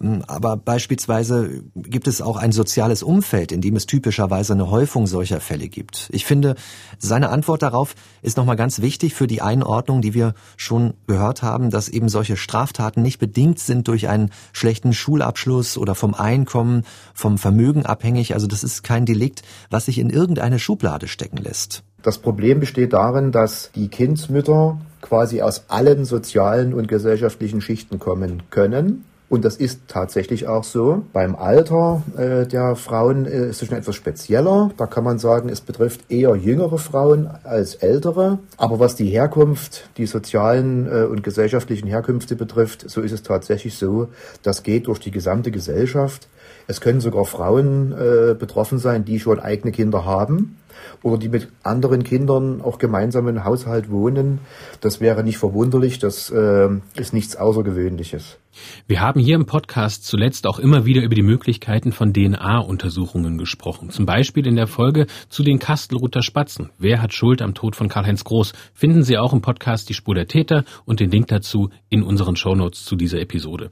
Ähm, aber beispielsweise gibt es auch ein soziales Umfeld, in dem es typischerweise eine Häufung solcher Fälle gibt. Ich finde, seine Antwort darauf ist nochmal ganz wichtig für die Einordnung, die wir schon gehört haben, dass eben solche Straftaten nicht bedingt sind durch einen schlechten Schulabschluss oder vom Einkommen, vom Vermögen abhängig. Also das ist kein Delikt, was sich in irgendeine Schublade stecken lässt. Das Problem besteht darin, dass die Kindsmütter quasi aus allen sozialen und gesellschaftlichen Schichten kommen können. Und das ist tatsächlich auch so. Beim Alter äh, der Frauen äh, ist es schon etwas spezieller. Da kann man sagen, es betrifft eher jüngere Frauen als ältere. Aber was die Herkunft, die sozialen äh, und gesellschaftlichen Herkünfte betrifft, so ist es tatsächlich so, das geht durch die gesamte Gesellschaft. Es können sogar Frauen äh, betroffen sein, die schon eigene Kinder haben oder die mit anderen Kindern auch gemeinsam im Haushalt wohnen. Das wäre nicht verwunderlich, das äh, ist nichts Außergewöhnliches. Wir haben hier im Podcast zuletzt auch immer wieder über die Möglichkeiten von DNA-Untersuchungen gesprochen. Zum Beispiel in der Folge zu den Kastelruther Spatzen. Wer hat Schuld am Tod von Karl-Heinz Groß? Finden Sie auch im Podcast die Spur der Täter und den Link dazu in unseren Shownotes zu dieser Episode.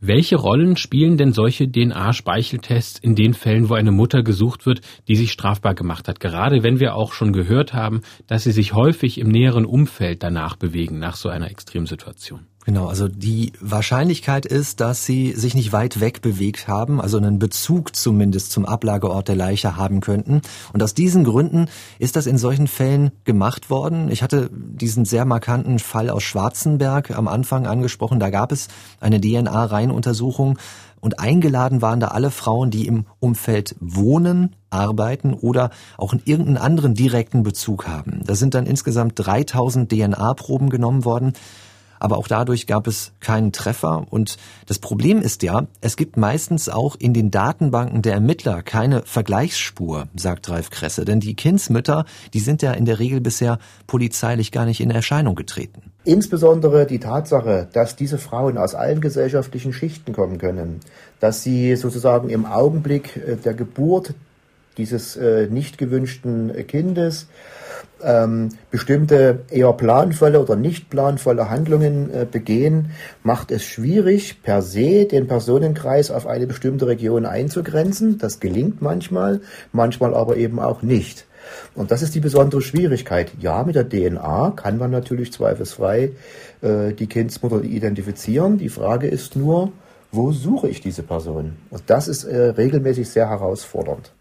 Welche Rollen spielen denn solche DNA-Speicheltests in den Fällen, wo eine Mutter gesucht wird, die sich strafbar gemacht hat? Gerade wenn wir auch schon gehört haben, dass sie sich häufig im näheren Umfeld danach bewegen, nach so einer Extremsituation. Genau, also die Wahrscheinlichkeit ist, dass sie sich nicht weit weg bewegt haben, also einen Bezug zumindest zum Ablageort der Leiche haben könnten. Und aus diesen Gründen ist das in solchen Fällen gemacht worden. Ich hatte diesen sehr markanten Fall aus Schwarzenberg am Anfang angesprochen. Da gab es eine DNA-Reihenuntersuchung und eingeladen waren da alle Frauen, die im Umfeld wohnen, arbeiten oder auch in irgendeinen anderen direkten Bezug haben. Da sind dann insgesamt 3000 DNA-Proben genommen worden aber auch dadurch gab es keinen Treffer. Und das Problem ist ja, es gibt meistens auch in den Datenbanken der Ermittler keine Vergleichsspur, sagt Ralf Kresse. Denn die Kindsmütter, die sind ja in der Regel bisher polizeilich gar nicht in Erscheinung getreten. Insbesondere die Tatsache, dass diese Frauen aus allen gesellschaftlichen Schichten kommen können, dass sie sozusagen im Augenblick äh, der Geburt dieses äh, nicht gewünschten Kindes ähm, bestimmte eher planvolle oder nicht planvolle Handlungen äh, begehen, macht es schwierig, per se den Personenkreis auf eine bestimmte Region einzugrenzen. Das gelingt manchmal, manchmal aber eben auch nicht. Und das ist die besondere Schwierigkeit. Ja, mit der DNA kann man natürlich zweifelsfrei äh, die Kindsmutter identifizieren. Die Frage ist nur, wo suche ich diese Person? Und das ist äh, regelmäßig sehr herausfordernd.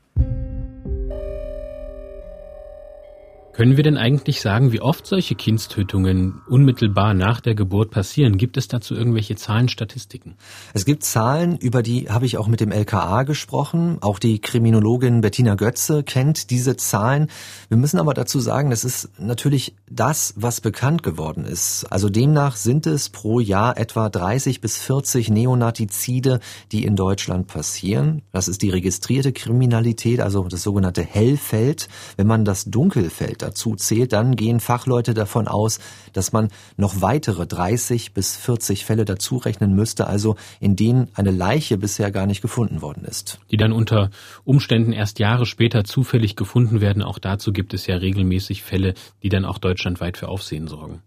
Können wir denn eigentlich sagen, wie oft solche Kindstötungen unmittelbar nach der Geburt passieren? Gibt es dazu irgendwelche Zahlen, Statistiken? Es gibt Zahlen, über die habe ich auch mit dem LKA gesprochen. Auch die Kriminologin Bettina Götze kennt diese Zahlen. Wir müssen aber dazu sagen, das ist natürlich das, was bekannt geworden ist. Also demnach sind es pro Jahr etwa 30 bis 40 Neonatizide, die in Deutschland passieren. Das ist die registrierte Kriminalität, also das sogenannte Hellfeld. Wenn man das Dunkelfeld dazu zählt, dann gehen Fachleute davon aus, dass man noch weitere 30 bis 40 Fälle dazu müsste, also in denen eine Leiche bisher gar nicht gefunden worden ist. Die dann unter Umständen erst Jahre später zufällig gefunden werden. Auch dazu gibt es ja regelmäßig Fälle, die dann auch deutschlandweit für Aufsehen sorgen.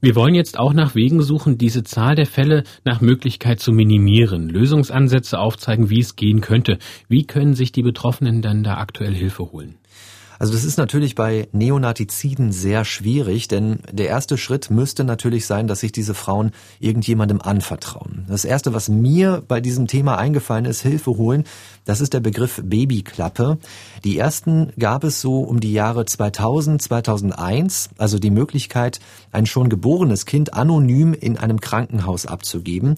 Wir wollen jetzt auch nach Wegen suchen, diese Zahl der Fälle nach Möglichkeit zu minimieren, Lösungsansätze aufzeigen, wie es gehen könnte. Wie können sich die Betroffenen dann da aktuell Hilfe holen? Also das ist natürlich bei Neonatiziden sehr schwierig, denn der erste Schritt müsste natürlich sein, dass sich diese Frauen irgendjemandem anvertrauen. Das erste, was mir bei diesem Thema eingefallen ist, Hilfe holen, das ist der Begriff Babyklappe. Die ersten gab es so um die Jahre 2000, 2001, also die Möglichkeit, ein schon geborenes Kind anonym in einem Krankenhaus abzugeben.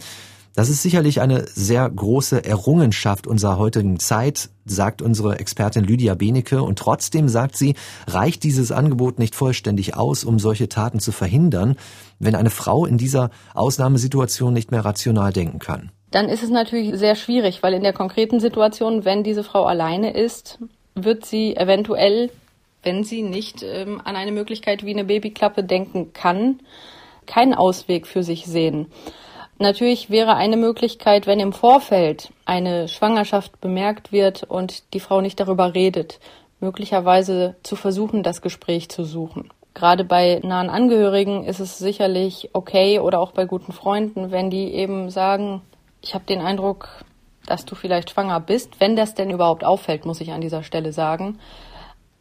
Das ist sicherlich eine sehr große Errungenschaft unserer heutigen Zeit, sagt unsere Expertin Lydia Benecke. Und trotzdem sagt sie, reicht dieses Angebot nicht vollständig aus, um solche Taten zu verhindern, wenn eine Frau in dieser Ausnahmesituation nicht mehr rational denken kann. Dann ist es natürlich sehr schwierig, weil in der konkreten Situation, wenn diese Frau alleine ist, wird sie eventuell, wenn sie nicht ähm, an eine Möglichkeit wie eine Babyklappe denken kann, keinen Ausweg für sich sehen. Natürlich wäre eine Möglichkeit, wenn im Vorfeld eine Schwangerschaft bemerkt wird und die Frau nicht darüber redet, möglicherweise zu versuchen, das Gespräch zu suchen. Gerade bei nahen Angehörigen ist es sicherlich okay oder auch bei guten Freunden, wenn die eben sagen, ich habe den Eindruck, dass du vielleicht schwanger bist, wenn das denn überhaupt auffällt, muss ich an dieser Stelle sagen,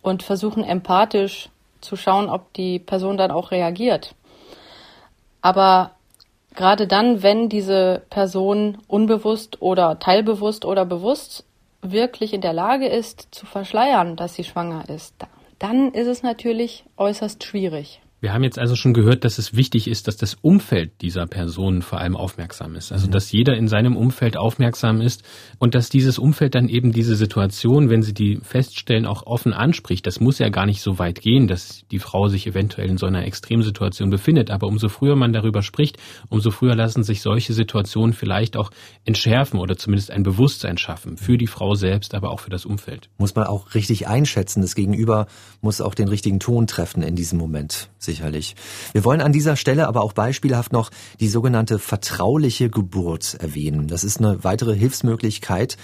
und versuchen empathisch zu schauen, ob die Person dann auch reagiert. Aber gerade dann, wenn diese Person unbewusst oder teilbewusst oder bewusst wirklich in der Lage ist, zu verschleiern, dass sie schwanger ist, dann ist es natürlich äußerst schwierig. Wir haben jetzt also schon gehört, dass es wichtig ist, dass das Umfeld dieser Person vor allem aufmerksam ist. Also, mhm. dass jeder in seinem Umfeld aufmerksam ist und dass dieses Umfeld dann eben diese Situation, wenn sie die feststellen, auch offen anspricht. Das muss ja gar nicht so weit gehen, dass die Frau sich eventuell in so einer Extremsituation befindet. Aber umso früher man darüber spricht, umso früher lassen sich solche Situationen vielleicht auch entschärfen oder zumindest ein Bewusstsein schaffen für die Frau selbst, aber auch für das Umfeld. Muss man auch richtig einschätzen. Das Gegenüber muss auch den richtigen Ton treffen in diesem Moment sicherlich. Wir wollen an dieser Stelle aber auch beispielhaft noch die sogenannte vertrauliche Geburt erwähnen. Das ist eine weitere Hilfsmöglichkeit.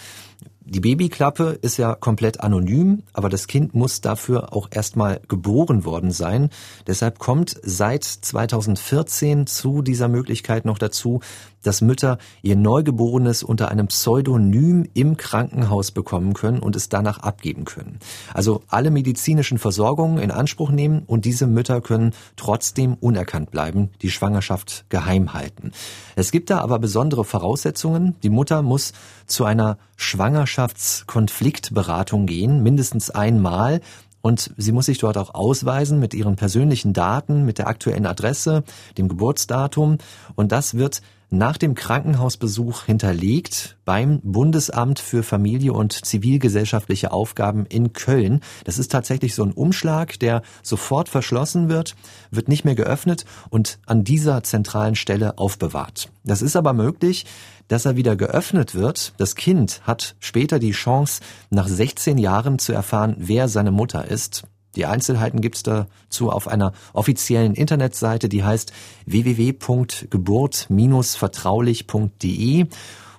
Die Babyklappe ist ja komplett anonym, aber das Kind muss dafür auch erstmal geboren worden sein. Deshalb kommt seit 2014 zu dieser Möglichkeit noch dazu, dass Mütter ihr Neugeborenes unter einem Pseudonym im Krankenhaus bekommen können und es danach abgeben können. Also alle medizinischen Versorgungen in Anspruch nehmen und diese Mütter können trotzdem unerkannt bleiben, die Schwangerschaft geheim halten. Es gibt da aber besondere Voraussetzungen. Die Mutter muss zu einer Schwangerschaftskonfliktberatung gehen, mindestens einmal. Und sie muss sich dort auch ausweisen mit ihren persönlichen Daten, mit der aktuellen Adresse, dem Geburtsdatum. Und das wird nach dem Krankenhausbesuch hinterlegt beim Bundesamt für Familie und zivilgesellschaftliche Aufgaben in Köln. Das ist tatsächlich so ein Umschlag, der sofort verschlossen wird, wird nicht mehr geöffnet und an dieser zentralen Stelle aufbewahrt. Das ist aber möglich, dass er wieder geöffnet wird. Das Kind hat später die Chance, nach 16 Jahren zu erfahren, wer seine Mutter ist. Die Einzelheiten gibt's dazu auf einer offiziellen Internetseite, die heißt www.geburt-vertraulich.de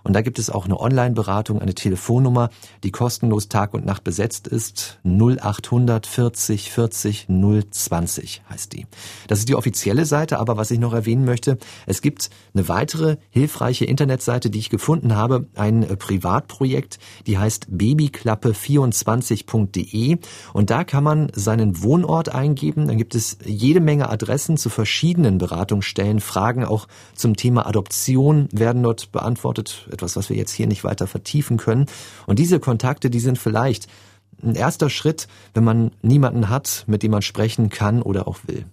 und da gibt es auch eine Online-Beratung, eine Telefonnummer, die kostenlos Tag und Nacht besetzt ist. 0800 40 40 020 heißt die. Das ist die offizielle Seite, aber was ich noch erwähnen möchte, es gibt eine weitere hilfreiche Internetseite, die ich gefunden habe, ein äh, Privatprojekt, die heißt babyklappe24.de und da kann man seinen Wohnort eingeben. Dann gibt es jede Menge Adressen zu verschiedenen Beratungsstellen. Fragen auch zum Thema Adoption werden dort beantwortet etwas, was wir jetzt hier nicht weiter vertiefen können. Und diese Kontakte, die sind vielleicht ein erster Schritt, wenn man niemanden hat, mit dem man sprechen kann oder auch will.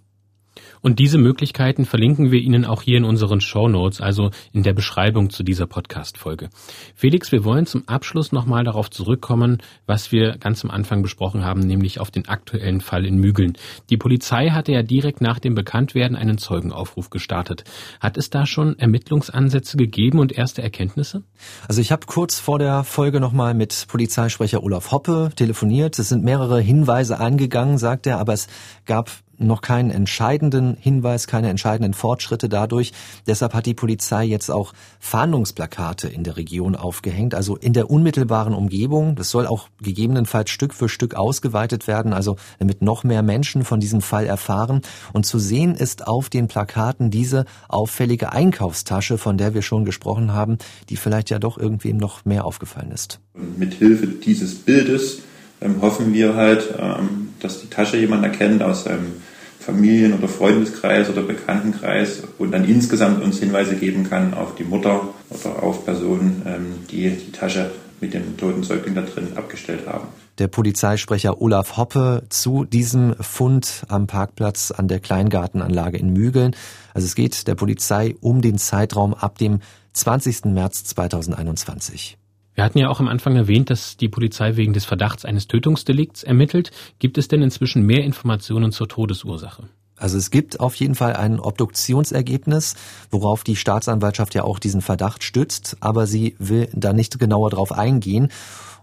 Und diese Möglichkeiten verlinken wir Ihnen auch hier in unseren Show Notes, also in der Beschreibung zu dieser Podcast-Folge. Felix, wir wollen zum Abschluss nochmal darauf zurückkommen, was wir ganz am Anfang besprochen haben, nämlich auf den aktuellen Fall in Mügeln. Die Polizei hatte ja direkt nach dem Bekanntwerden einen Zeugenaufruf gestartet. Hat es da schon Ermittlungsansätze gegeben und erste Erkenntnisse? Also ich habe kurz vor der Folge nochmal mit Polizeisprecher Olaf Hoppe telefoniert. Es sind mehrere Hinweise eingegangen, sagt er, aber es gab noch keinen entscheidenden Hinweis, keine entscheidenden Fortschritte dadurch. Deshalb hat die Polizei jetzt auch Fahndungsplakate in der Region aufgehängt, also in der unmittelbaren Umgebung. Das soll auch gegebenenfalls Stück für Stück ausgeweitet werden, also damit noch mehr Menschen von diesem Fall erfahren. Und zu sehen ist auf den Plakaten diese auffällige Einkaufstasche, von der wir schon gesprochen haben, die vielleicht ja doch irgendwem noch mehr aufgefallen ist. Mit Hilfe dieses Bildes ähm, hoffen wir halt, ähm, dass die Tasche jemand erkennt aus seinem Familien- oder Freundeskreis oder Bekanntenkreis und dann insgesamt uns Hinweise geben kann auf die Mutter oder auf Personen, ähm, die die Tasche mit dem toten Säugling da drin abgestellt haben. Der Polizeisprecher Olaf Hoppe zu diesem Fund am Parkplatz an der Kleingartenanlage in Mügeln. Also es geht der Polizei um den Zeitraum ab dem 20. März 2021. Wir hatten ja auch am Anfang erwähnt, dass die Polizei wegen des Verdachts eines Tötungsdelikts ermittelt. Gibt es denn inzwischen mehr Informationen zur Todesursache? Also es gibt auf jeden Fall ein Obduktionsergebnis, worauf die Staatsanwaltschaft ja auch diesen Verdacht stützt, aber sie will da nicht genauer drauf eingehen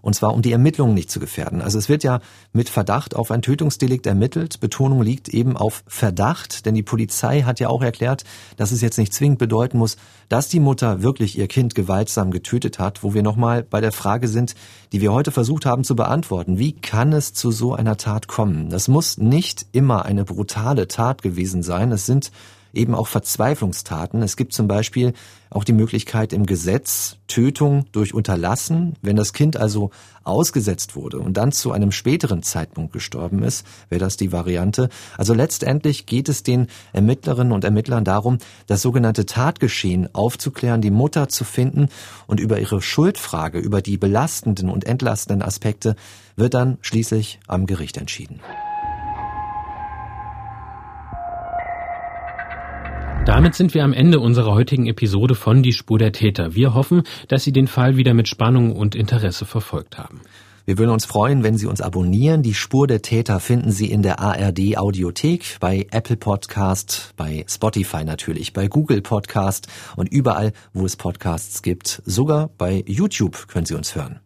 und zwar um die Ermittlungen nicht zu gefährden. Also es wird ja mit Verdacht auf ein Tötungsdelikt ermittelt. Betonung liegt eben auf Verdacht, denn die Polizei hat ja auch erklärt, dass es jetzt nicht zwingend bedeuten muss, dass die Mutter wirklich ihr Kind gewaltsam getötet hat, wo wir nochmal bei der Frage sind, die wir heute versucht haben zu beantworten. Wie kann es zu so einer Tat kommen? Das muss nicht immer eine brutale Tat gewesen sein. Es sind eben auch Verzweiflungstaten. Es gibt zum Beispiel auch die Möglichkeit im Gesetz Tötung durch Unterlassen. Wenn das Kind also ausgesetzt wurde und dann zu einem späteren Zeitpunkt gestorben ist, wäre das die Variante. Also letztendlich geht es den Ermittlerinnen und Ermittlern darum, das sogenannte Tatgeschehen aufzuklären, die Mutter zu finden und über ihre Schuldfrage, über die belastenden und entlastenden Aspekte wird dann schließlich am Gericht entschieden. Damit sind wir am Ende unserer heutigen Episode von Die Spur der Täter. Wir hoffen, dass Sie den Fall wieder mit Spannung und Interesse verfolgt haben. Wir würden uns freuen, wenn Sie uns abonnieren. Die Spur der Täter finden Sie in der ARD Audiothek, bei Apple Podcast, bei Spotify natürlich, bei Google Podcast und überall, wo es Podcasts gibt. Sogar bei YouTube können Sie uns hören.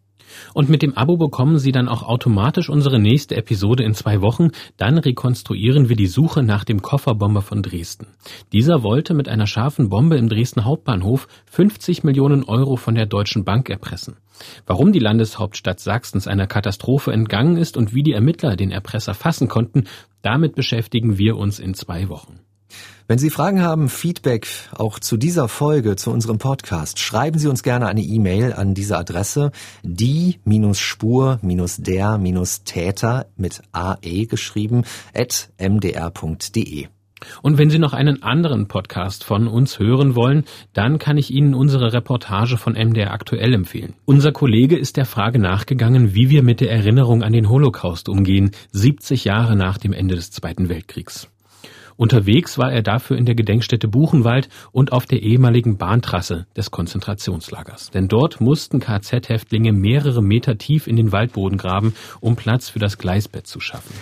Und mit dem Abo bekommen Sie dann auch automatisch unsere nächste Episode in zwei Wochen. Dann rekonstruieren wir die Suche nach dem Kofferbomber von Dresden. Dieser wollte mit einer scharfen Bombe im Dresden Hauptbahnhof 50 Millionen Euro von der Deutschen Bank erpressen. Warum die Landeshauptstadt Sachsens einer Katastrophe entgangen ist und wie die Ermittler den Erpresser fassen konnten, damit beschäftigen wir uns in zwei Wochen. Wenn Sie Fragen haben, Feedback auch zu dieser Folge, zu unserem Podcast, schreiben Sie uns gerne eine E-Mail an diese Adresse die-spur-der-täter mit AE geschrieben at mdr.de. Und wenn Sie noch einen anderen Podcast von uns hören wollen, dann kann ich Ihnen unsere Reportage von MDR aktuell empfehlen. Unser Kollege ist der Frage nachgegangen, wie wir mit der Erinnerung an den Holocaust umgehen, 70 Jahre nach dem Ende des Zweiten Weltkriegs. Unterwegs war er dafür in der Gedenkstätte Buchenwald und auf der ehemaligen Bahntrasse des Konzentrationslagers. Denn dort mussten KZ-Häftlinge mehrere Meter tief in den Waldboden graben, um Platz für das Gleisbett zu schaffen.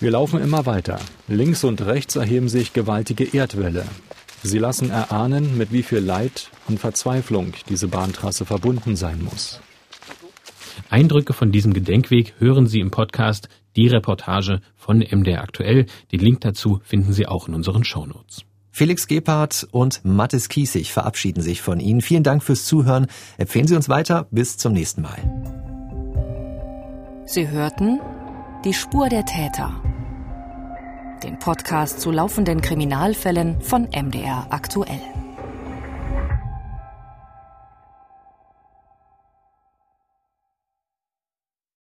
Wir laufen immer weiter. Links und rechts erheben sich gewaltige Erdwälle. Sie lassen erahnen, mit wie viel Leid und Verzweiflung diese Bahntrasse verbunden sein muss. Eindrücke von diesem Gedenkweg hören Sie im Podcast Die Reportage von MDR Aktuell. Den Link dazu finden Sie auch in unseren Shownotes. Felix Gebhardt und Mathis Kiesig verabschieden sich von Ihnen. Vielen Dank fürs Zuhören. Empfehlen Sie uns weiter. Bis zum nächsten Mal. Sie hörten Die Spur der Täter. Den Podcast zu laufenden Kriminalfällen von MDR aktuell.